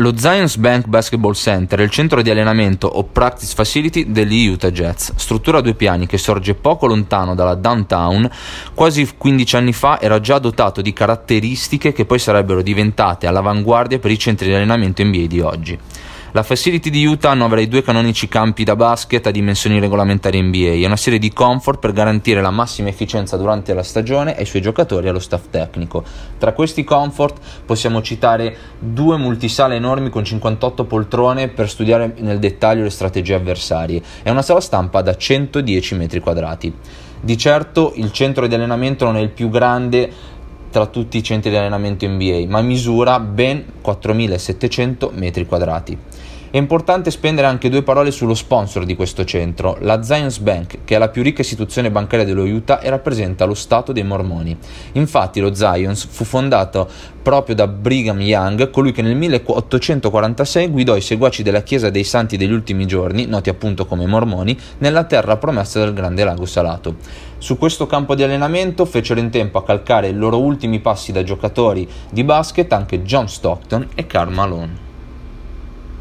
Lo Zions Bank Basketball Center è il centro di allenamento o practice facility degli Utah Jazz, struttura a due piani che sorge poco lontano dalla downtown, quasi 15 anni fa era già dotato di caratteristiche che poi sarebbero diventate all'avanguardia per i centri di allenamento NBA di oggi. La facility di Utah annovera i due canonici campi da basket a dimensioni regolamentari NBA e una serie di comfort per garantire la massima efficienza durante la stagione ai suoi giocatori e allo staff tecnico. Tra questi comfort possiamo citare due multisale enormi con 58 poltrone per studiare nel dettaglio le strategie avversarie e una sala stampa da 110 metri quadrati. Di certo il centro di allenamento non è il più grande tra tutti i centri di allenamento NBA, ma misura ben 4700 metri quadrati. È importante spendere anche due parole sullo sponsor di questo centro, la Zions Bank, che è la più ricca istituzione bancaria dello Utah e rappresenta lo Stato dei Mormoni. Infatti lo Zions fu fondato proprio da Brigham Young, colui che nel 1846 guidò i seguaci della Chiesa dei Santi degli Ultimi Giorni, noti appunto come Mormoni, nella terra promessa del Grande Lago Salato. Su questo campo di allenamento fecero in tempo a calcare i loro ultimi passi da giocatori di basket anche John Stockton e Karl Malone.